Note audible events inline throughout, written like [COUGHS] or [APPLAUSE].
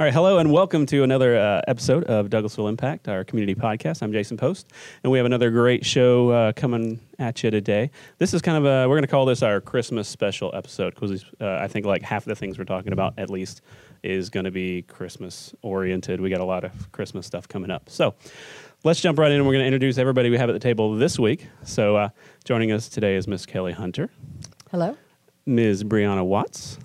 All right, hello and welcome to another uh, episode of Douglasville Impact, our community podcast. I'm Jason Post, and we have another great show uh, coming at you today. This is kind of a, we're going to call this our Christmas special episode because uh, I think like half of the things we're talking about, at least, is going to be Christmas oriented. We got a lot of Christmas stuff coming up. So let's jump right in we're going to introduce everybody we have at the table this week. So uh, joining us today is Miss Kelly Hunter, Hello. Ms. Brianna Watts.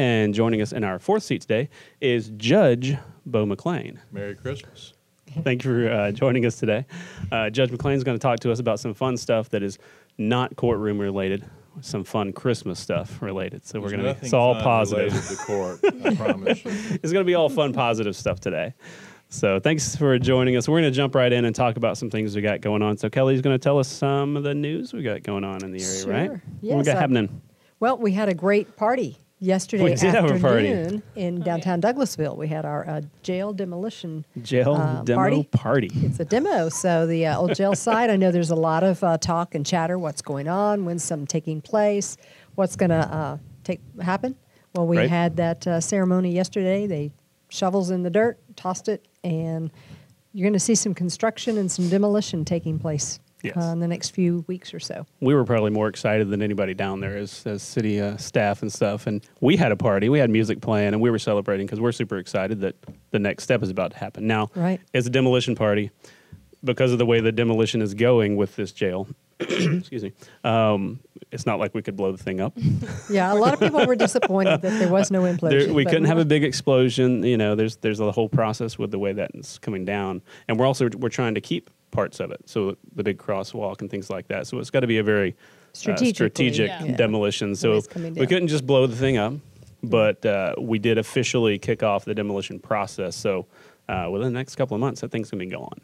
And joining us in our fourth seat today is Judge Bo McLean. Merry Christmas. Thank you for uh, joining us today. Uh, Judge McLean is going to talk to us about some fun stuff that is not courtroom related, some fun Christmas stuff related. So we're going to, nothing it's all positive. related to court, I [LAUGHS] promise you. it's going to be all fun, positive stuff today. So thanks for joining us. We're going to jump right in and talk about some things we got going on. So Kelly's going to tell us some of the news we got going on in the area, right? Sure. what we got uh, happening? Well, we had a great party yesterday We did have a afternoon party. in downtown Douglasville. We had our uh, jail demolition. Jail uh, demo party. party. It's a demo, so the uh, old jail [LAUGHS] side. I know there's a lot of uh, talk and chatter. What's going on? When's some taking place? What's going to uh, take happen? Well, we Right. had that uh, ceremony yesterday. They shovels in the dirt, tossed it, and you're going to see some construction and some demolition taking place Yes. uh, in the next few weeks or so. we were probably more excited than anybody down there as, as city uh, staff and stuff. And we had a party, we had music playing, and we were celebrating because we're super excited that the next step is about to happen. Now, Right. it's a demolition party because of the way the demolition is going with this jail. [COUGHS] excuse me. Um, it's not like we could blow the thing up. [LAUGHS] Yeah, a lot of people were disappointed that there was no [LAUGHS] implosion. There, we couldn't have a big explosion. You know, there's there's a whole process with the way that's coming down, and we're also we're trying to keep parts of it, so the big crosswalk and things like that. So it's got to be a very uh, strategic yeah. demolition. way So we couldn't just blow the thing up, but uh, we did officially kick off the demolition process. So uh, within the next couple of months, that thing's gonna be gone.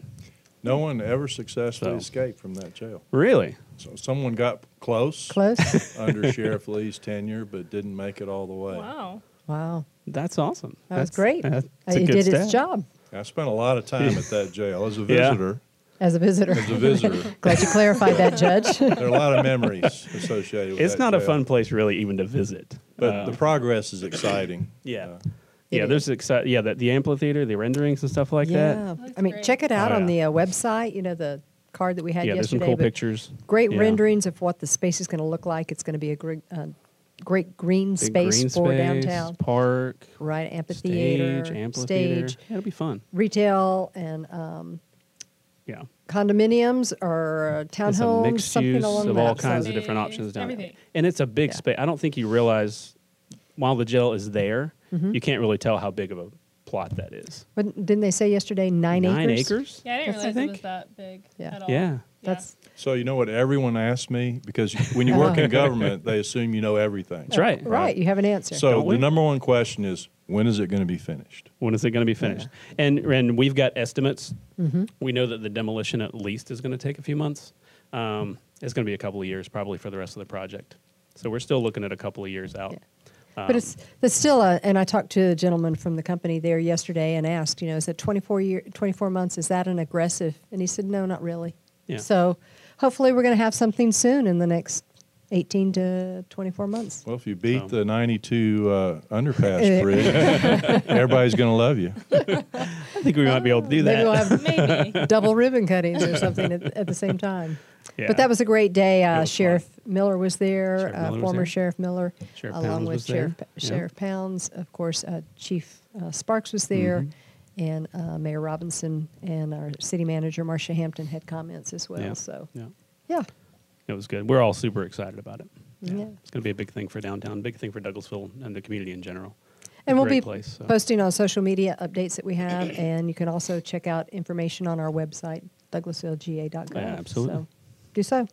No one ever successfully So. escaped from that jail. Really? So someone got close, close. [LAUGHS] under Sheriff Lee's tenure, but didn't make it all the way. Wow. wow, That's awesome. that was great. that's Uh, a it good did stat. its job I spent a lot of time at that jail as a [LAUGHS] Yeah. visitor. As a visitor. As a visitor, [LAUGHS] Glad you clarified that, Judge. [LAUGHS] there are a lot of memories associated with it. It's that not a fun place really even to visit. But Uh, the progress is exciting. [LAUGHS] Yeah. Uh, Yeah, It there's exci- yeah, the, the amphitheater, the renderings and stuff like that. yeah, I mean, great. check it out Oh, on the uh, website. You know the card that we had Yeah, there's some yesterday. cool pictures. Great Yeah. renderings of what the space is going to look like. It's going to be a great, uh, great green Big space green for space, downtown. park, Right, amphitheater, stage, amphitheater. stage, Yeah, it'll be fun. retail, and um, Yeah, condominiums or uh, it's a townhomes, mixed something use along of that. all kinds so, of different options down there. everything. And it's a big Yeah. space. I don't think you realize while the jail is there, Mm-hmm. you can't really tell how big of a plot that is. But didn't they say yesterday nine, Nine acres? acres? Yeah, I didn't That's- I realize it think. was that big Yeah. at all. Yeah. That's So you know what everyone asks me because when you work in [LAUGHS] government, they assume you know everything. That's right. right. You have an answer. So the number one question is when is it going to be finished? When is it going to be finished? And and we've got estimates. Mm-hmm. We know that the demolition at least is going to take a few months. Um, it's going to be a couple of years probably for the rest of the project. So we're still looking at a couple of years out. Yeah. Um, But it's it's still a, and I talked to a gentleman from the company there yesterday and asked, you know, is it 24 year 24 months? Is that an aggressive? And he said, no, not really. Yeah. So hopefully we're going to have something soon in the next 18 to 24 months. Well, if you beat So- the 92 uh, underpass [LAUGHS] bridge, everybody's going to love you. I think we might be able to do that. Maybe we'll have Maybe. double ribbon cuttings or something at, at the same time. Yeah. But that was a great day. Uh, was fun. Sheriff Miller was there, Sheriff uh, Miller was former there. Sheriff Miller, Sheriff along Pounds with was there. Sheriff, Yeah. Sheriff Pounds. Of course, uh, Chief uh, Sparks was there, Mm-hmm. And uh, Mayor Robinson and our city manager, Marcia Hampton, had comments as well. Yeah. So, Yeah. yeah. It was good. We're all super excited about it. Yeah. It's going to be a big thing for downtown, big thing for Douglasville and the community in general. And we'll be place, so. posting on social media updates that we have, and you can also check out information on our website, douglasvillega.gov. Yeah, absolutely. So do so.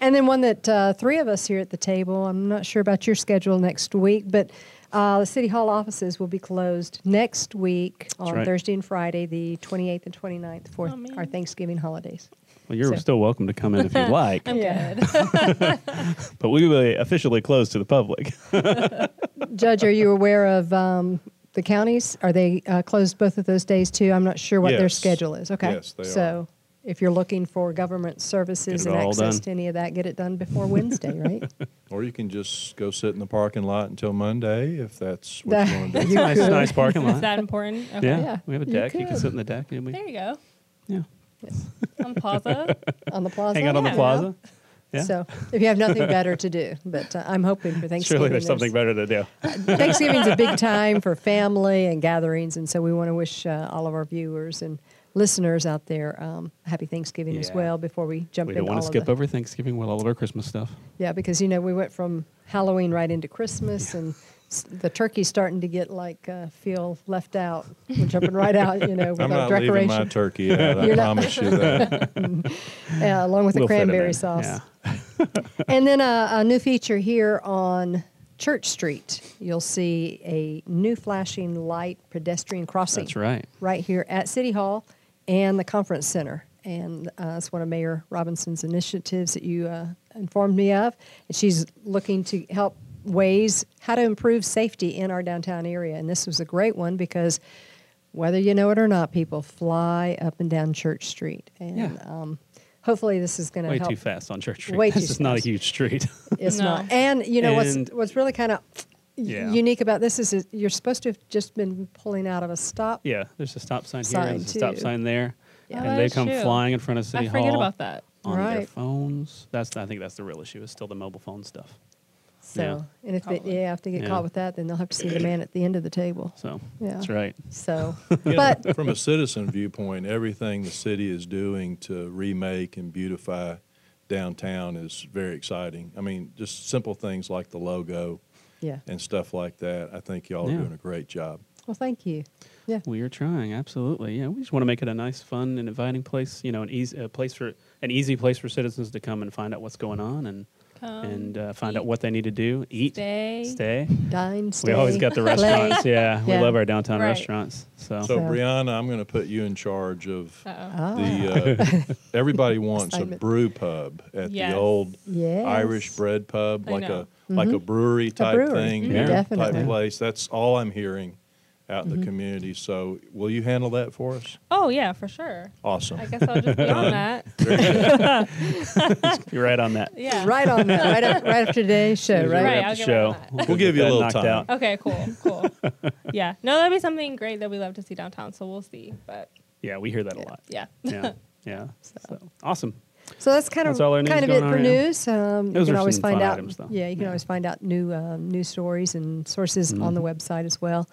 And then one that uh, three of us here at the table, I'm not sure about your schedule next week, but uh, the City Hall offices will be closed next week on right. Thursday and Friday, the 28th and 29th, for Oh, our Thanksgiving holidays. Well, you're So- still welcome to come in if you'd [LAUGHS] like, I'm good. [LAUGHS] [LAUGHS] but we will be officially closed to the public. Judge, are you aware of um, the counties? Are they uh, closed both of those days too? I'm not sure what their schedule is. Okay. Yes, they so if you're looking for government services and access done. to any of that, get it done before Wednesday, right? [LAUGHS] Or you can just go sit in the parking lot until Monday if that's what That- you want to do. [LAUGHS] You nice, could. nice parking lot. Is that important? Okay. yeah, Yeah, we have a you deck. You, can could. sit in the deck. and we- There you go. yeah, [LAUGHS] On the plaza. on the plaza. hang out on the Yeah. plaza. Yeah. So if you have nothing better to do, but uh, I'm hoping for Thanksgiving. Surely there's something better to do. Thanksgiving's a big time for family and gatherings, and so we want to wish uh, all of our viewers and listeners out there um, happy Thanksgiving as well. Before we jump We into don't want to skip the, over Thanksgiving with all of our Christmas stuff. yeah, because you know we went from Halloween right into Christmas, and the turkey's starting to get like uh, feel left out. We're jumping right out, you know, [LAUGHS] with I'm our not leaving my turkey out. I [LAUGHS] You're not- promise you that. [LAUGHS] uh, along with the We'll fit 'em cranberry sauce. Yeah. And then a, a new feature here on Church Street. You'll see a new flashing light pedestrian crossing. That's right. Right here at City Hall and the Conference Center. And uh, it's one of Mayor Robinson's initiatives that you uh, informed me of. And she's looking to help ways how to improve safety in our downtown area. And this was a great one because whether you know it or not, people fly up and down Church Street. And Yeah. um, hopefully this is going to Way help. too fast on Church Street. Way [LAUGHS] this too is not a huge street. [LAUGHS] It's No. not. And you know And- what's what's really kind of Yeah. unique about this is, is you're supposed to have just been pulling out of a stop. yeah, there's a stop sign here. Sign, There's a stop sign there. Yeah. Oh, And they come true. flying in front of City Hall. I Hall forget about that. on their Right. phones. That's I think that's the real issue. Is still the mobile phone stuff. So, Yeah. and if they, yeah, if they get Yeah. caught with that, then they'll have to see the man at the end of the table. So Yeah. that's right. So, [LAUGHS] You know, but from a citizen viewpoint, everything the city is doing to remake and beautify downtown is very exciting. I mean, just simple things like the logo yeah. and stuff like that. I think y'all are doing a great job. Well, thank you. Yeah. We are trying, absolutely. Yeah, we just want to make it a nice, fun, and inviting place. You know, an easy a place for an easy place for citizens to come and find out what's going on and Come, and uh, find eat, out what they need to do, eat, Stay. stay. Dine, stay. We always got the restaurants. Yeah, [LAUGHS] we love our downtown Right. restaurants. So, So, So- Brianna, I'm going to put you in charge of Uh-oh. Ah. the. Uh, [LAUGHS] everybody wants a brew pub at Yes. the old Yes. Irish Bred Pub, I like know. a like a brewery type brewery. thing, Mhm. beer Definitely. type place. That's all I'm hearing out in the community. So, will you handle that for us? Oh yeah, for sure. Awesome. I guess I'll just be on [LAUGHS] that. you're [LAUGHS] right on that. Yeah. Right on that. Right, up, right after today's show, As right? Right, wrap I'll the show, right on that. We'll give you a little time. out. Okay, cool, cool. [LAUGHS] yeah. No, that'd be something great that we love to see downtown. So we'll see. But Yeah, we hear that a lot. yeah. Yeah, yeah. So, awesome. So that's kind of That's news kind of it for yeah. news. Um, you can always find out. items. Yeah, you can Yeah. always find out new um, news stories and sources on the Mm-hmm. website as well.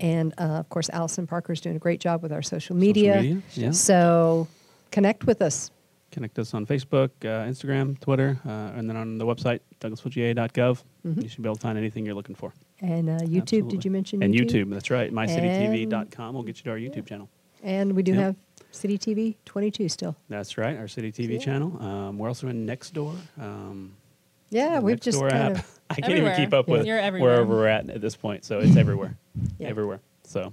And uh, of course, Allison Parker is doing a great job with our social Social media. media, yeah. So connect with us. Connect us on Facebook, uh, Instagram, Twitter, uh, and then on the website, douglasvillega.gov. Mm-hmm. You should be able to find anything you're looking for. And uh, YouTube. Absolutely. Did you mention And YouTube? YouTube, that's right. MyCityTV.com will get you to our YouTube channel. And we do Yep. have City TV 22 still. That's right, our City TV Yeah. channel. Um, we're also in Nextdoor. Um, Yeah, we've just Nextdoor kind app. of. [LAUGHS] I can't Everywhere. even keep up with wherever we're at at this point, so it's everywhere, [LAUGHS] Yeah. everywhere. So, all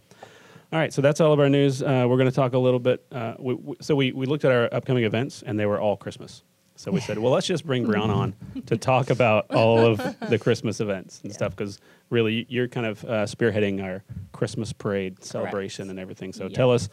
right, so that's all of our news. Uh, we're going to talk a little bit. Uh, we, we, so we, we looked at our upcoming events, and they were all Christmas. So we said, well, let's just bring Brown on to [LAUGHS] talk about all of the Christmas events and stuff, because really you're kind of uh, spearheading our Christmas parade celebration and everything. So Yeah. tell us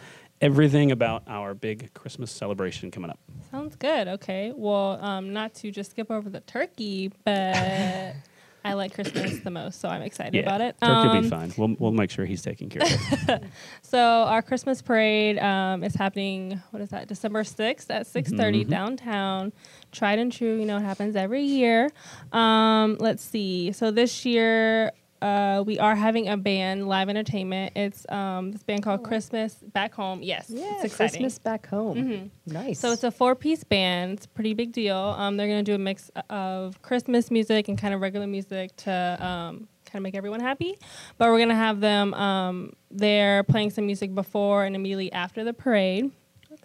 everything about our big Christmas celebration coming up. Sounds good. Okay. Well, um, not to just skip over the turkey, but [LAUGHS] I like Christmas the most, so I'm excited about it. Turkey will Um, be fine. We'll, we'll make sure he's taken care of. [LAUGHS] So our Christmas parade um, is happening. What is that? December sixth at six Mhm. downtown. Tried and true. You know, it happens every year. Um, let's see. So this year. Uh, we are having a band, live entertainment. It's um, this band called Christmas Back Home. Yes, Yeah, it's exciting. Christmas back home. Mhm. Nice. So it's a four-piece band. It's a pretty big deal. Um, they're gonna do a mix of Christmas music and kind of regular music to um, kind of make everyone happy. But we're gonna have them um, there playing some music before and immediately after the parade.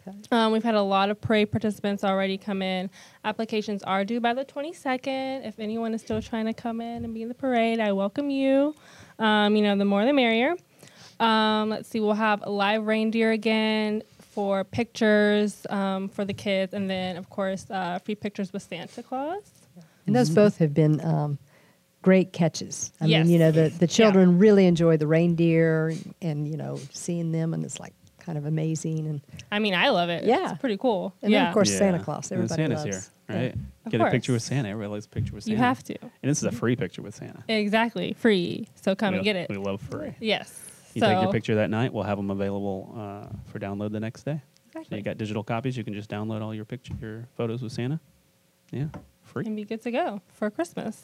Okay. Um, we've had a lot of parade participants already come in. Applications are due by the 22nd. If anyone is still trying to come in and be in the parade, I welcome you. Um, you know, the more the merrier. Um, let's see, we'll have live reindeer again for pictures um, for the kids, and then, of course, uh, free pictures with Santa Claus. And those both have been um, great catches. I Yes. mean, you know, the, the children really enjoy the reindeer and, you know, seeing them, and it's like, kind of amazing. And I mean, I love it. Yeah. It's pretty cool. and yeah. then of course Yeah. Santa Claus. And Everybody Santa's loves. here, right? Of Get a picture with. Santa. Everybody likes a picture with Santa. you have to. And this is a free picture with Santa. Exactly. Free. So come we, and get it. We love free. Yes. You so, take your picture that night. We'll have them available uh, for download the next day. Exactly. So you got digital copies. You can just download all your picture, your photos with Santa. Yeah, free. and be good to go for Christmas.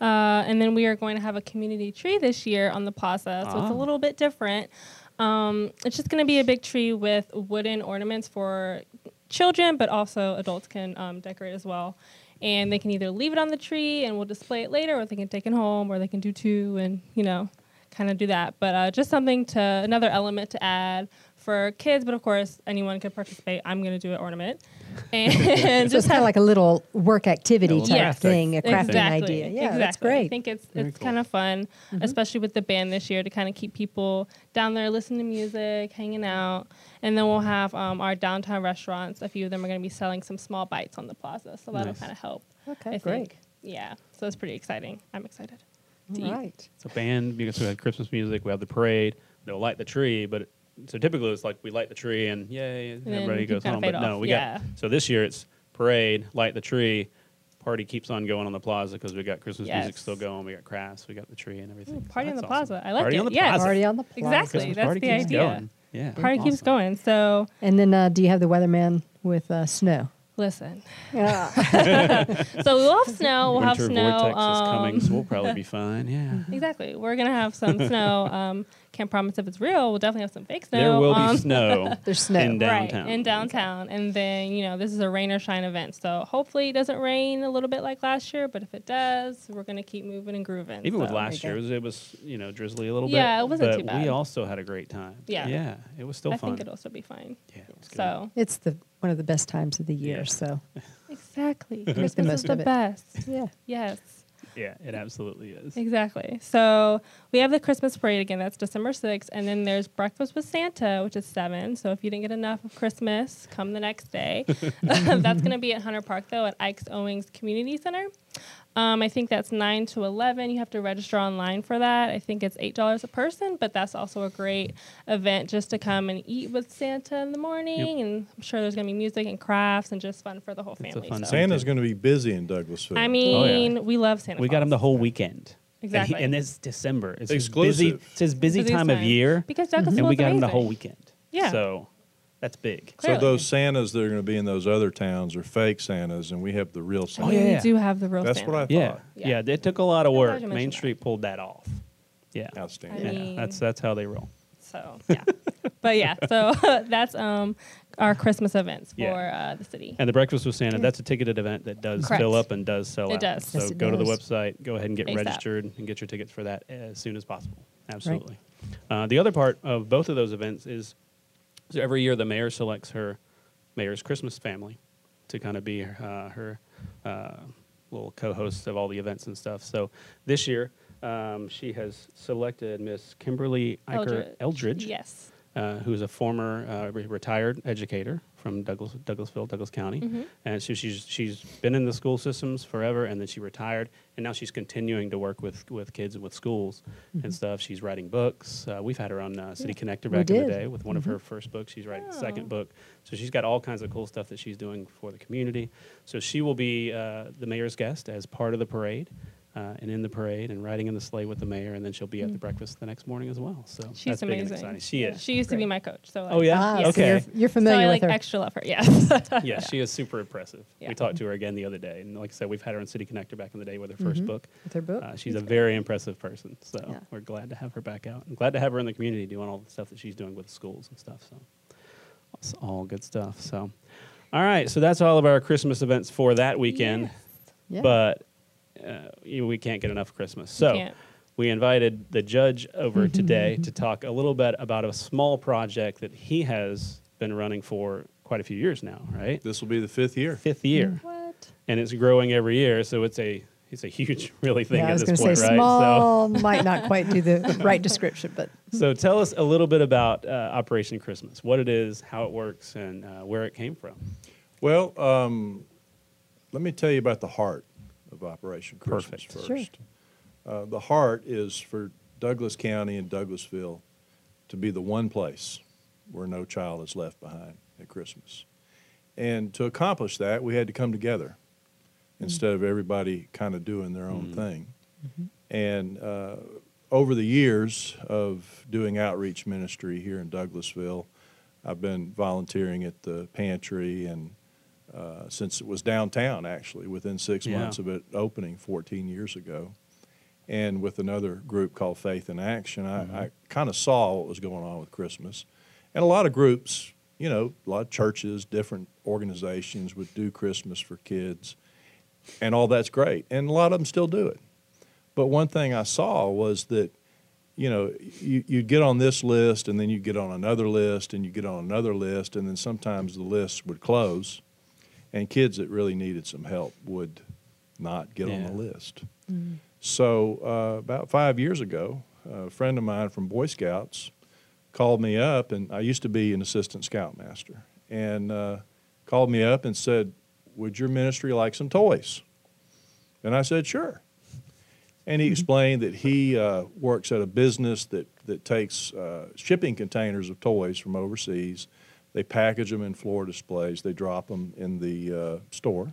Uh, and then we are going to have a community tree this year on the plaza, so it's Ah. a little bit different. Um, it's just going to be a big tree with wooden ornaments for children, but also adults can um, decorate as well. And they can either leave it on the tree and we'll display it later, or they can take it home, or they can do two and you know, kind of do that. But uh, just something to another element to add for kids. But of course, anyone can participate. I'm going to do an ornament, [LAUGHS] and So it's just kind of like a little work activity Yeah, type little crafting. thing, a crafting exactly. idea. Yeah, exactly. that's great. I think it's Very it's cool. kind of fun, Mm-hmm. especially with the band this year to kind of keep people down there listening to music, hanging out, and then we'll have um, our downtown restaurants. A few of them are going to be selling some small bites on the plaza, so that'll Nice. kind of help. Okay, I great. think. Yeah, so it's pretty exciting. I'm excited. to All eat. right. So band because we have Christmas music, we have the parade. They'll light the tree, but so typically it's like we light the tree and yay, and everybody goes home. fade But no, we Yeah. got so this year it's parade, light the tree. Party keeps on going on the plaza because we got Christmas music still going. We got crafts, we got the tree and everything. Ooh, So party on the awesome. plaza. I like party it. on the Yes. plaza. Party on the plaza. Exactly. Christmas That's party the keeps idea. going. Yeah, Party keeps going. So And then uh, do you have the weatherman with uh, snow? listen. Yeah. [LAUGHS] So we'll have snow. We'll have Winter snow. vortex is coming, um, so we'll probably be fine. Yeah. [LAUGHS] Exactly. We're gonna have some snow. Um, can't promise if it's real. We'll definitely have some fake snow. There will be [LAUGHS] snow. There's snow. in downtown. Right, in downtown. And then, you know, this is a rain or shine event. So hopefully it doesn't rain a little bit like last year, but if it does, we're going to keep moving and grooving. Even with last There year, it was, it was you know drizzly a little bit. Yeah, it wasn't but too bad. we also had a great time. Yeah. yeah, it was still I fun. I think it'll still be fine. yeah, it was good. So, It's the one of the best times of the year. Yeah. So exactly. [LAUGHS] the Christmas most is the of it. best. yeah. Yes. Yeah, it absolutely is. Exactly. So we have the Christmas parade again. That's December 6th. And then there's Breakfast with Santa, which is 7. So if you didn't get enough of Christmas, come the next day. [LAUGHS] that's going to be at Hunter Park, though, at Ike's Owings Community Center. Um, I think that's 9 to 11. You have to register online for that. I think it's $8 a person, but that's also a great event just to come and eat with Santa in the morning. And I'm sure there's going to be music and crafts and just fun for the whole It's family. fun so. Santa's going to be busy in Douglasville. I Oh, mean, yeah. we love Santa we got him the whole weekend. Exactly. And, he, and it's December. It's his busy. It's his busy Busy time of year, Because Douglasville and we is got him the whole weekend. Yeah. So that's big. so those Santas that are going to be in those other towns are fake Santas, and we have the real Santa. Oh, yeah, we yeah. do have the real That's Santa. what I thought. Yeah. yeah, It took a lot of work. Main mentioned Street pulled that off. Yeah. Outstanding. I yeah, that's that's how they roll. So yeah, [LAUGHS] but yeah, so [LAUGHS] that's um our Christmas events for Yeah. uh, the city. And the Breakfast with Santa, that's a ticketed event that does Correct. fill up and does sell It out. does. So Yes, it go to the website, go ahead and get ASAP. registered and get your tickets for that as soon as possible. Absolutely. Uh, the other part of both of those events is so every year the mayor selects her mayor's Christmas family to kind of be uh, her uh, little co-hosts of all the events and stuff. So this year um, she has selected Miss Kimberly Eicher Eldridge Yes. uh, who is a former uh, re- retired educator from Douglas, Douglasville, Douglas County, Mm-hmm. and so she's she's been in the school systems forever, and then she retired, and now she's continuing to work with with kids and with schools and stuff. She's writing books. Uh, we've had her on uh, City Connector back in the day with one of her first books. She's writing the Oh. second book, so she's got all kinds of cool stuff that she's doing for the community. So she will be uh, the mayor's guest as part of the parade. Uh, and in the parade and riding in the sleigh with the mayor, and then she'll be at the breakfast the next morning as well. So Mm. She's that's big and amazing. exciting. She is. She used to be my coach. So like, Oh, yeah? Ah, Yes. so Okay. you're, you're familiar so I with like her. extra love her. Yes. [LAUGHS] yeah, she is super impressive. Yeah. We talked to her again the other day, and like I said, we've had her on City Connector back in the day with her 1st Mhm. book. with her book. Uh, she's a very impressive person, so Yeah. we're glad to have her back out. and glad to have her in the community doing all the stuff that she's doing with the schools and stuff. So it's all good stuff. So, all right, so that's all of our Christmas events for that weekend. Yes. yeah. But uh, you know, we can't get enough Christmas, so can't. we invited the judge over today Mm-hmm. to talk a little bit about a small project that he has been running for quite a few years now, right? This will be the fifth year. Fifth year, What? and it's growing every year, so it's a it's a huge, [LAUGHS] really thing yeah, I at was this going to point, say right? small [LAUGHS] might not quite do the right description, but So, so tell us a little bit about uh, Operation Christmas, what it is, how it works, and uh, where it came from. Well, um, let me tell you about the heart of Operation Christmas Perfect. first. Sure. Uh, the heart is for Douglas County and Douglasville to be the one place where no child is left behind at Christmas. And to accomplish that, we had to come together instead of everybody kind of doing their own thing. And uh, over the years of doing outreach ministry here in Douglasville, I've been volunteering at the pantry and uh, since it was downtown, actually, within six Yeah. months of it opening 14 years ago. And with another group called Faith in Action, I, I kind of saw what was going on with Christmas. And a lot of groups, you know, a lot of churches, different organizations would do Christmas for kids. And all that's great. And a lot of them still do it. But one thing I saw was that, you know, you, you'd get on this list and then you'd get on another list and you get on another list. And then sometimes the lists would close and kids that really needed some help would not get on the list. So uh, about five years ago, a friend of mine from Boy Scouts called me up, and I used to be an assistant scoutmaster, and uh, called me up and said, "Would your ministry like some toys?" And I said, "Sure." And he explained that he uh, works at a business that that takes uh, shipping containers of toys from overseas. They package them in floor displays. They drop them in the uh, store,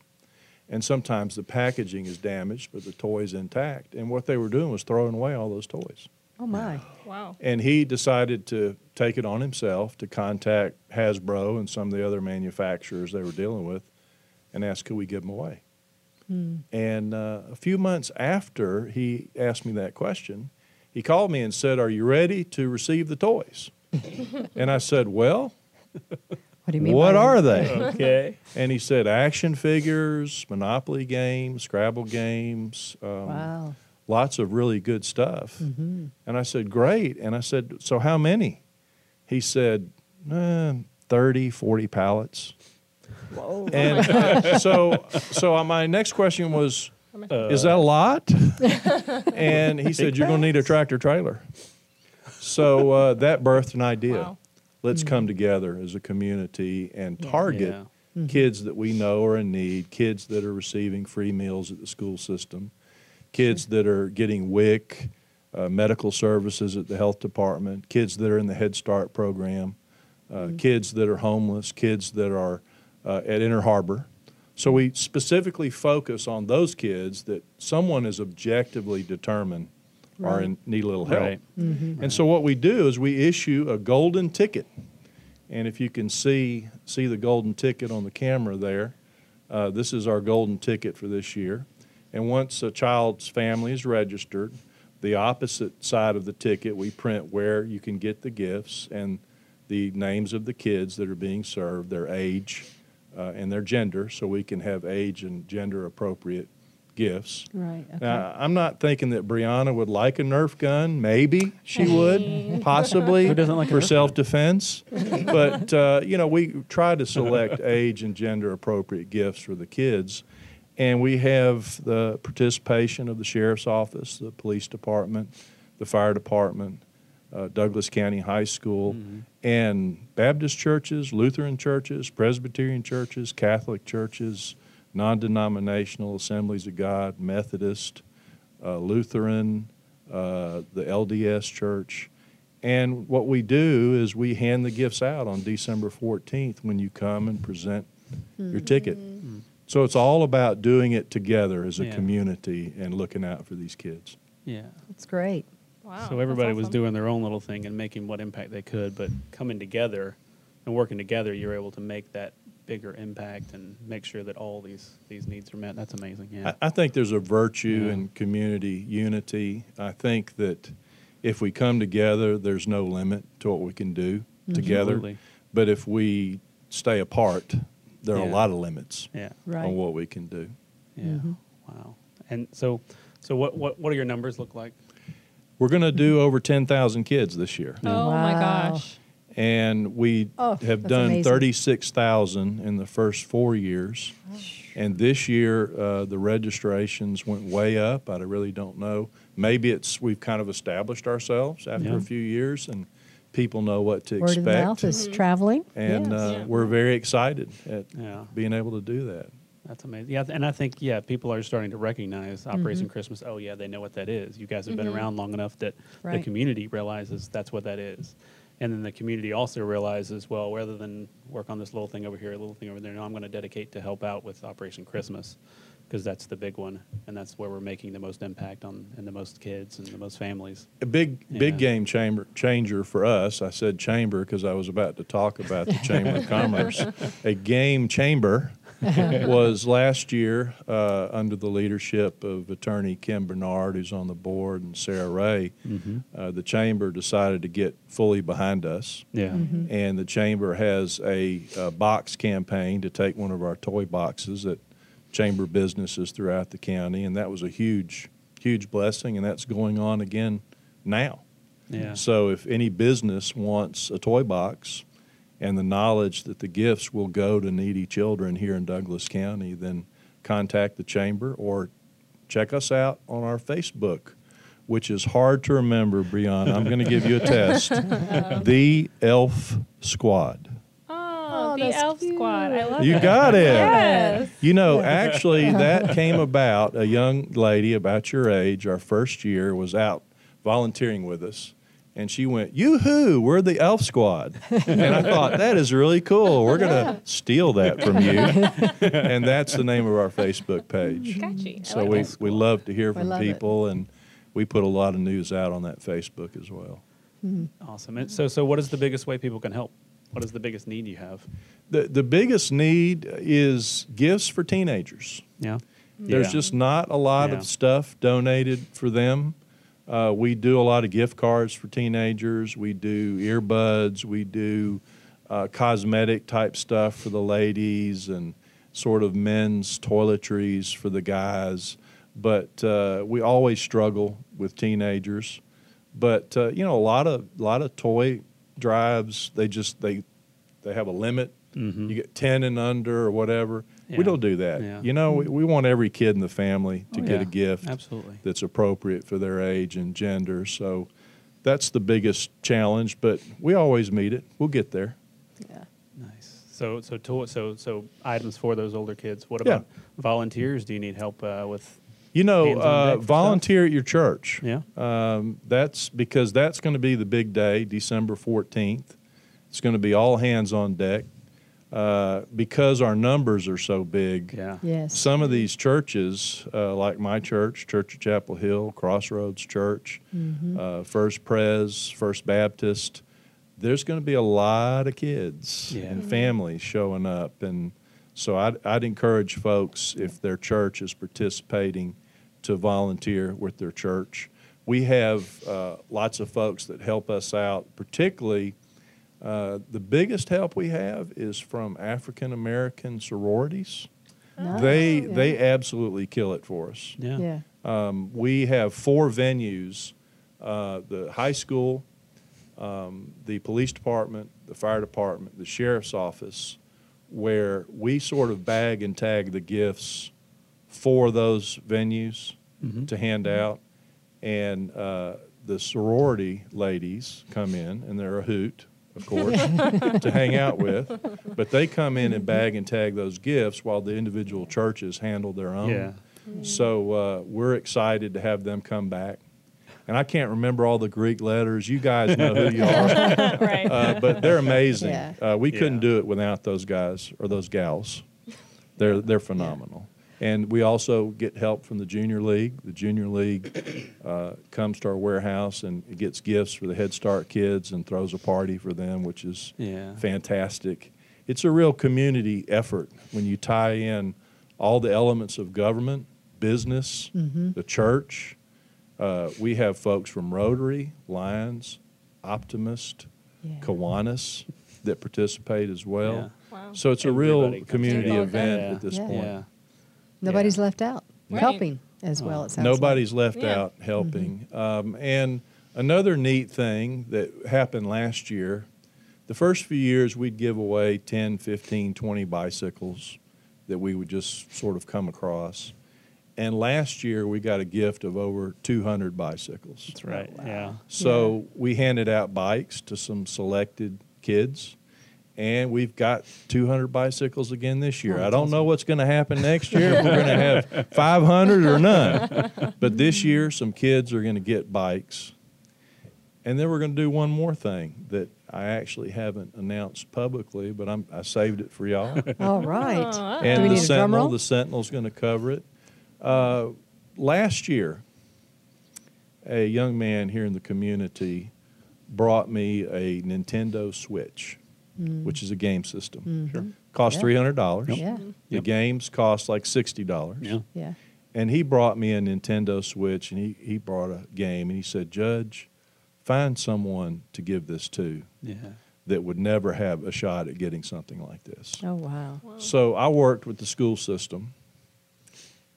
and sometimes the packaging is damaged, but the toy's intact. And what they were doing was throwing away all those toys. Oh my. Wow. And he decided to take it on himself to contact Hasbro and some of the other manufacturers they were dealing with and ask, could we give them away? And uh, a few months after he asked me that question, he called me and said, Are you ready to receive the toys? [LAUGHS] and I said, Well, [LAUGHS] What do you mean? what by are they? [LAUGHS] [LAUGHS] Okay. And he said, Action figures, Monopoly games, Scrabble games. Um, Wow. lots of really good stuff. And I said, Great. And I said, So how many? He said, eh, 30, 40 pallets. Whoa. And so, so my next question was, Uh, Is that a lot? and he said, You're going to need a tractor trailer. So uh, that birthed an idea. Wow. Let's come together as a community and target Yeah. kids that we know are in need, kids that are receiving free meals at the school system, kids that are getting WIC, uh, medical services at the health department, kids that are in the Head Start program, uh, kids that are homeless, kids that are uh, at Inner Harbour. So we specifically focus on those kids that someone is objectively determined are in need a little help. Right. And so what we do is we issue a golden ticket. And if you can see see the golden ticket on the camera there, uh, this is our golden ticket for this year. And once a child's family is registered, the opposite side of the ticket we print where you can get the gifts and the names of the kids that are being served, their age, uh, and their gender, so we can have age and gender appropriate gifts. Right. Okay. Now, I'm not thinking that Brianna would like a Nerf gun. Maybe she [LAUGHS] would, possibly. Who doesn't like for self-defense? but uh, you know, we try to select [LAUGHS] age and gender appropriate gifts for the kids, and we have the participation of the sheriff's office, the police department, the fire department, uh, Douglas County High School, Mm-hmm. and Baptist churches, Lutheran churches, Presbyterian churches, Catholic churches, non-denominational Assemblies of God, Methodist, uh, Lutheran, uh, the LDS Church. And what we do is we hand the gifts out on December 14th when you come and present your ticket. So it's all about doing it together as a Yeah. community and looking out for these kids. Yeah. That's great. Wow. so everybody that's was doing their own little thing and making what impact they could, but coming together and working together, you're able to make that bigger impact and make sure that all these these needs are met. That's amazing. Yeah. I, I think there's a virtue Yeah. in community unity. I think that if we come together, there's no limit to what we can do mm-hmm. together. Absolutely. But if we stay apart, there are a lot of limits yeah. Right. on what we can do. Yeah. Mm-hmm. Wow. And so, so what what what do your numbers look like? We're going to do over 10,000 kids this year. Oh my gosh. And we Oh, have done amazing. 36,000 in the first four years. And this year, uh, the registrations went way up. I really don't know. Maybe it's we've kind of established ourselves after Yeah. a few years and people know what to Word of the mouth expect. is traveling. And Yes. uh, Yeah. we're very excited at Yeah. being able to do that. That's amazing. Yeah, and I think yeah, people are starting to recognize Mm-hmm. Operation Christmas. Oh yeah, they know what that is. You guys have been around long enough that the community realizes that's what that is. And then the community also realizes, well, rather than work on this little thing over here, a little thing over there, no, I'm going to dedicate to help out with Operation Christmas because that's the big one, and that's where we're making the most impact on and the most kids and the most families. A big big game chamber changer for us. I said chamber because I was about to talk about the Chamber of [LAUGHS] Commerce. A game chamber [LAUGHS] was last year uh, under the leadership of attorney Kim Bernard, who's on the board, and Sarah Ray. Uh, the chamber decided to get fully behind us. Yeah. and the chamber has a, uh box campaign to take one of our toy boxes at chamber businesses throughout the county, and that was a huge, huge blessing, and that's going on again now. Yeah. So if any business wants a toy box and the knowledge that the gifts will go to needy children here in Douglas County, then contact the chamber or check us out on our Facebook, which is hard to remember, Brianna. I'm going to give you a test. [LAUGHS] the Elf Squad. Oh, Oh, the that's Elf Squad. I love You it. You got it. Yes. You know, actually, that came about. A young lady about your age, our first year, was out volunteering with us. And she went, Yoo-hoo, we're the Elf Squad. And I thought, that is really cool. We're going to steal that from you. [LAUGHS] and that's the name of our Facebook page. Catchy. So like we, it. we love to hear from love it. people, and we put a lot of news out on that Facebook as well. Mm-hmm. Awesome. And so, so what is the biggest way people can help? What is the biggest need you have? The, the biggest need is gifts for teenagers. Yeah. There's Yeah. just not a lot Yeah. of stuff donated for them. Uh, we do a lot of gift cards for teenagers. We do earbuds. We do uh, cosmetic type stuff for the ladies and sort of men's toiletries for the guys. But uh, we always struggle with teenagers. But uh, you know, a lot of lot of toy drives. They just they they have a limit. Mhm. You get ten and under or whatever. Yeah. We don't do that. Yeah. You know, we, we want every kid in the family to Oh, get yeah. a gift Absolutely. that's appropriate for their age and gender. So that's the biggest challenge, but we always meet it. We'll get there. Yeah. Nice. So, so, to, so, so items for those older kids. What Yeah. about volunteers? Do you need help uh, with? You know, uh, deck for volunteer at your church. Yeah. Um, that's because that's going to be the big day, December 14th. It's going to be all hands on deck. Uh, because our numbers are so big, Yeah. Yes. some of these churches, uh, like my church, Church of Chapel Hill, Crossroads Church, uh, First Pres, First Baptist, there's going to be a lot of kids Yeah. and families showing up. And so I'd, I'd encourage folks, if their church is participating, to volunteer with their church. We have uh, lots of folks that help us out, particularly. Uh, the biggest help we have is from African American sororities. They yeah. they absolutely kill it for us. Yeah. Yeah. Um, we have four venues: uh, the high school, um, the police department, the fire department, the sheriff's office, where we sort of bag and tag the gifts for those venues Mhm. to hand out, and uh, the sorority ladies come in, and they're a hoot, of course, to hang out with. But they come in and bag and tag those gifts while the individual churches handle their own. Yeah. So uh, we're excited to have them come back. And I can't remember all the Greek letters. You guys know who you are. [LAUGHS] right. Uh, but they're amazing. Yeah. Uh, we couldn't do it without those guys or those gals. They're they're phenomenal. And we also get help from the junior league. The junior league uh, comes to our warehouse and gets gifts for the Head Start kids and throws a party for them, which is Yeah. fantastic. It's a real community effort when you tie in all the elements of government, business, the church. Uh, we have folks from Rotary, Lions, Optimist, Yeah. Kiwanis that participate as well. Yeah. Wow. So it's a real Everybody comes community event Yeah. at this Yeah. Point. Yeah. Nobody's left out. Right. Helping as well. Oh. It sounds Nobody's left Yeah. out helping. Um, and another neat thing that happened last year, the first few years we'd give away 10, 15, 20 bicycles that we would just sort of come across. And last year we got a gift of over 200 bicycles. That's right. Yeah. So we handed out bikes to some selected kids, and we've got 200 bicycles again this year. I don't know what's going to happen next year. if we're going to have [LAUGHS] 500 or none. But this year, some kids are going to get bikes. And then we're going to do one more thing that I actually haven't announced publicly, but I'm, I saved it for y'all. [LAUGHS] All right. Oh, Do and we the need a drum roll? Sentinel, the Sentinel's going to cover it. Uh, last year, a young man here in the community brought me a Nintendo Switch, which is a game system. Sure. Cost Mm. Yeah. three hundred dollars. Yeah. The Yep. games cost like sixty dollars. Yeah. Yeah. And he brought me a Nintendo Switch, and he, he brought a game, and he said, Judge, find someone to give this to Yeah. that would never have a shot at getting something like this. Oh wow. So I worked with the school system,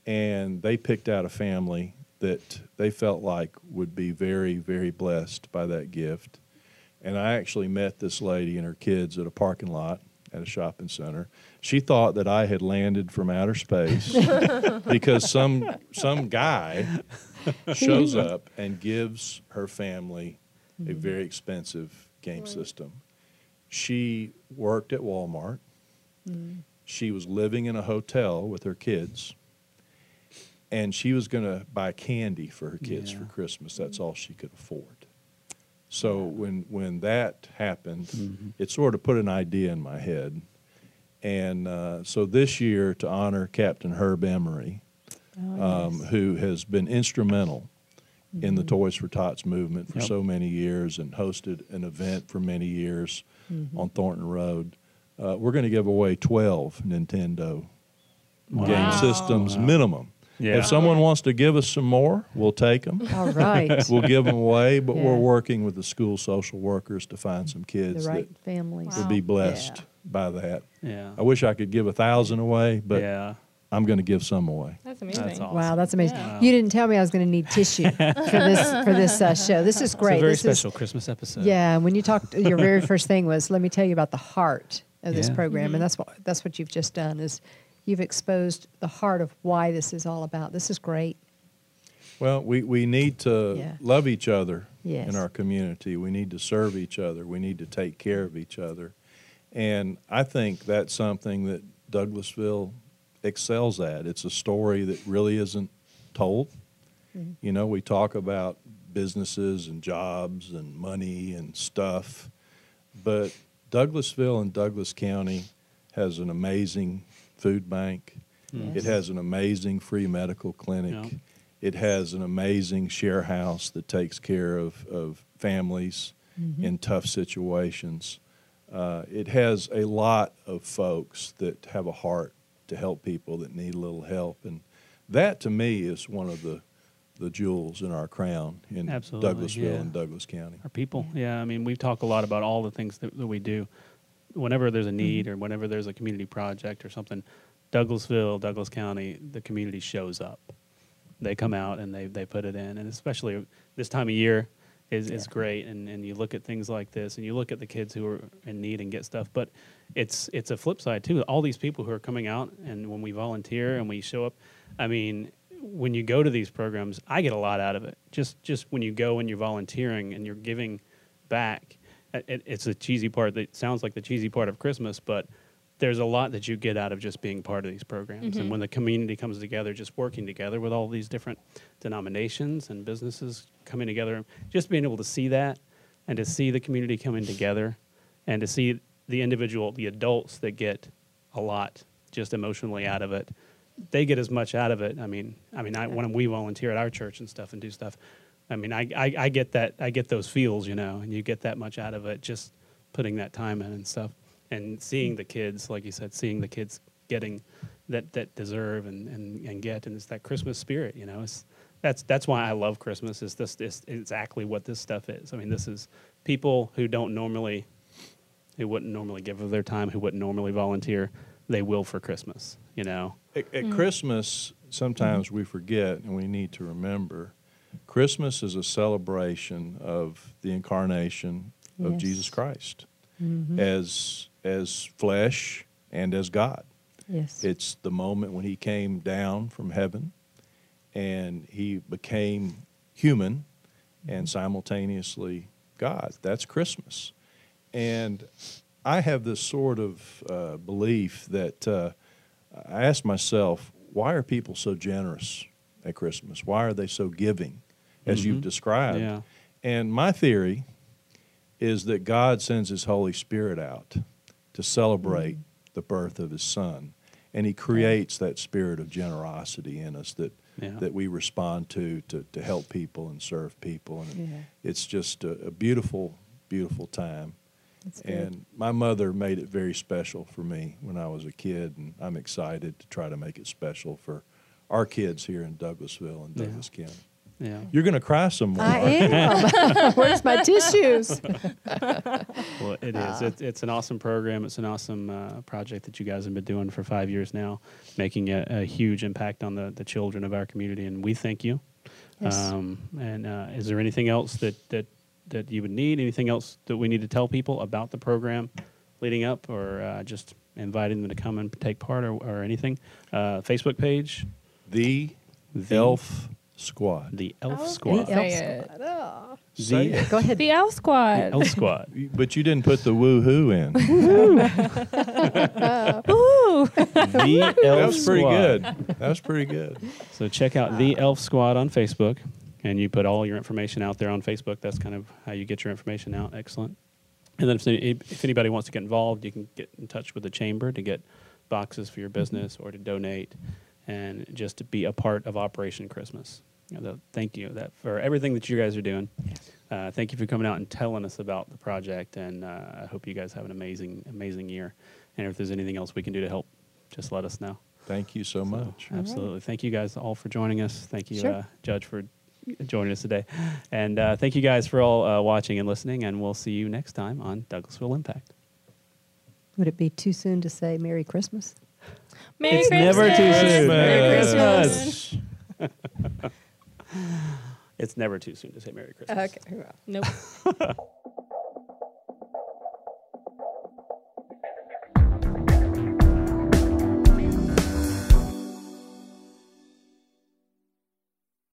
and they picked out a family that they felt like would be very, very blessed by that gift. And I actually met this lady and her kids at a parking lot at a shopping center. She thought that I had landed from outer space [LAUGHS] because some some guy [LAUGHS] shows up and gives her family a mm-hmm. very expensive game system. She worked at Walmart. Mm. She was living in a hotel with her kids, and she was going to buy candy for her kids Yeah. for Christmas. That's mm. all she could afford. So when when that happened, Mm-hmm. it sort of put an idea in my head. And uh, so this year, to honor Captain Herb Emery, Oh, um, yes. who has been instrumental in the Toys for Tots movement for Yep. so many years and hosted an event for many years Mm-hmm. on Thornton Road. Uh, we're going to give away 12 Nintendo Wow. game systems Wow. minimum. Yeah. If someone wants to give us some more, we'll take them. All right. [LAUGHS] we'll give them away, but Yeah. we're working with the school social workers to find some the kids right that families. Wow. be blessed Yeah. by that. Yeah. I wish I could give a thousand away, but yeah. I'm going to give some away. That's amazing. That's awesome. Wow, that's amazing. Yeah. You didn't tell me I was going to need tissue [LAUGHS] for this for this uh, show. This is great. It's a very this special Is, Christmas episode. yeah, and when you talked, your very first thing was, "Let me tell you about the heart of this Yeah. program," and that's what that's what you've just done is you've exposed the heart of why this is all about. This is great. Well, we, we need to Yeah. love each other Yes. in our community. We need to serve each other. We need to take care of each other. And I think that's something that Douglasville excels at. It's a story that really isn't told. Mm-hmm. You know, we talk about businesses and jobs and money and stuff, but Douglasville and Douglas County has an amazing food bank. Yes. It has an amazing free medical clinic. Yeah. It has an amazing share house that takes care of, of families in tough situations. Uh, it has a lot of folks that have a heart to help people that need a little help. And that to me is one of the, the jewels in our crown in Absolutely, Douglasville yeah. and Douglas County. Our people. Yeah. I mean, we talk a lot about all the things that, that we do. Whenever there's a mm-hmm. need or whenever there's a community project or something, Douglasville, Douglas County, the community shows up. They come out and they, they put it in. And especially this time of year is, is great. And, and you look at things like this and you look at the kids who are in need and get stuff. But it's, it's a flip side too. All these people who are coming out and when we volunteer and we show up, I mean, when you go to these programs, I get a lot out of it. Just just when you go and you're volunteering and you're giving back, it, it- it's a cheesy part that sounds like the cheesy part of Christmas, but there's a lot that you get out of just being part of these programs. And mm-hmm. when the community comes together, just working together with all these different denominations and businesses coming together, just being able to see that and to see the community coming together and to see the individual, the adults that get a lot just emotionally out of it they get as much out of it. I mean, I mean, I, when we volunteer at our church and stuff and do stuff, I mean, I, I, I get that, I get those feels, you know, and you get that much out of it just putting that time in and stuff, and seeing the kids, like you said, seeing the kids getting that that deserve and, and, and get, and it's that Christmas spirit, you know. It's that's that's why I love Christmas. Is this is exactly what this stuff is. I mean, this is people who don't normally, who wouldn't normally give of their time, who wouldn't normally volunteer, they will for Christmas, you know. At, at mm. Christmas, sometimes mm-hmm. we forget and we need to remember Christmas is a celebration of the incarnation of Yes. Jesus Christ as, as flesh and as God. Yes. It's the moment when he came down from heaven and he became human and simultaneously God. That's Christmas. And I have this sort of uh, belief that uh, I ask myself, why are people so generous at Christmas? Why are they so giving, as mm-hmm. you've described? Yeah. And my theory is that God sends His Holy Spirit out to celebrate mm-hmm. the birth of His Son, and He creates that spirit of generosity in us that Yeah. that we respond to, to to help people and serve people, and Yeah. it's just a, a beautiful, beautiful time. And my mother made it very special for me when I was a kid, and I'm excited to try to make it special for our kids here in Douglasville and Yeah. Douglas County. Yeah. You're going to cry some more. I am. [LAUGHS] Where's my tissues? [LAUGHS] Well, it is. It, it's an awesome program. It's an awesome uh, project that you guys have been doing for five years now, making a, a huge impact on the, the children of our community, and we thank you. Yes. Um, and uh, is there anything else that, that, that you would need? Anything else that we need to tell people about the program leading up, or uh, just inviting them to come and take part, or, or anything? Uh, Facebook page, The, The- Elf Squad. the Elf Squad. The Say Elf it. Squad. Oh. Say The- it. Go ahead. The Elf Squad. The Elf Squad. [LAUGHS] But you didn't put the woohoo in. Ooh. the Elf that was pretty Squad. good. That was pretty good. So check out the Elf Squad on Facebook, and you put all your information out there on Facebook. That's kind of how you get your information out. Excellent. And then if, if anybody wants to get involved, you can get in touch with the chamber to get boxes for your business or to donate, and just to be a part of Operation Christmas. You know, the- thank you that for everything that you guys are doing. Uh, thank you for coming out and telling us about the project, and uh, I hope you guys have an amazing, amazing year. And if there's anything else we can do to help, just let us know. Thank you so So, much. absolutely. Thank you guys all for joining us. Thank you, Sure. uh, Judge, for joining us today. And uh, thank you guys for all uh, watching and listening. And we'll see you next time on Douglasville Impact. Would it be too soon to say Merry Christmas? Merry It's never too Christmas. soon. Merry Christmas. Christmas. It's never too soon to say Merry Christmas. Okay. Nope. [LAUGHS]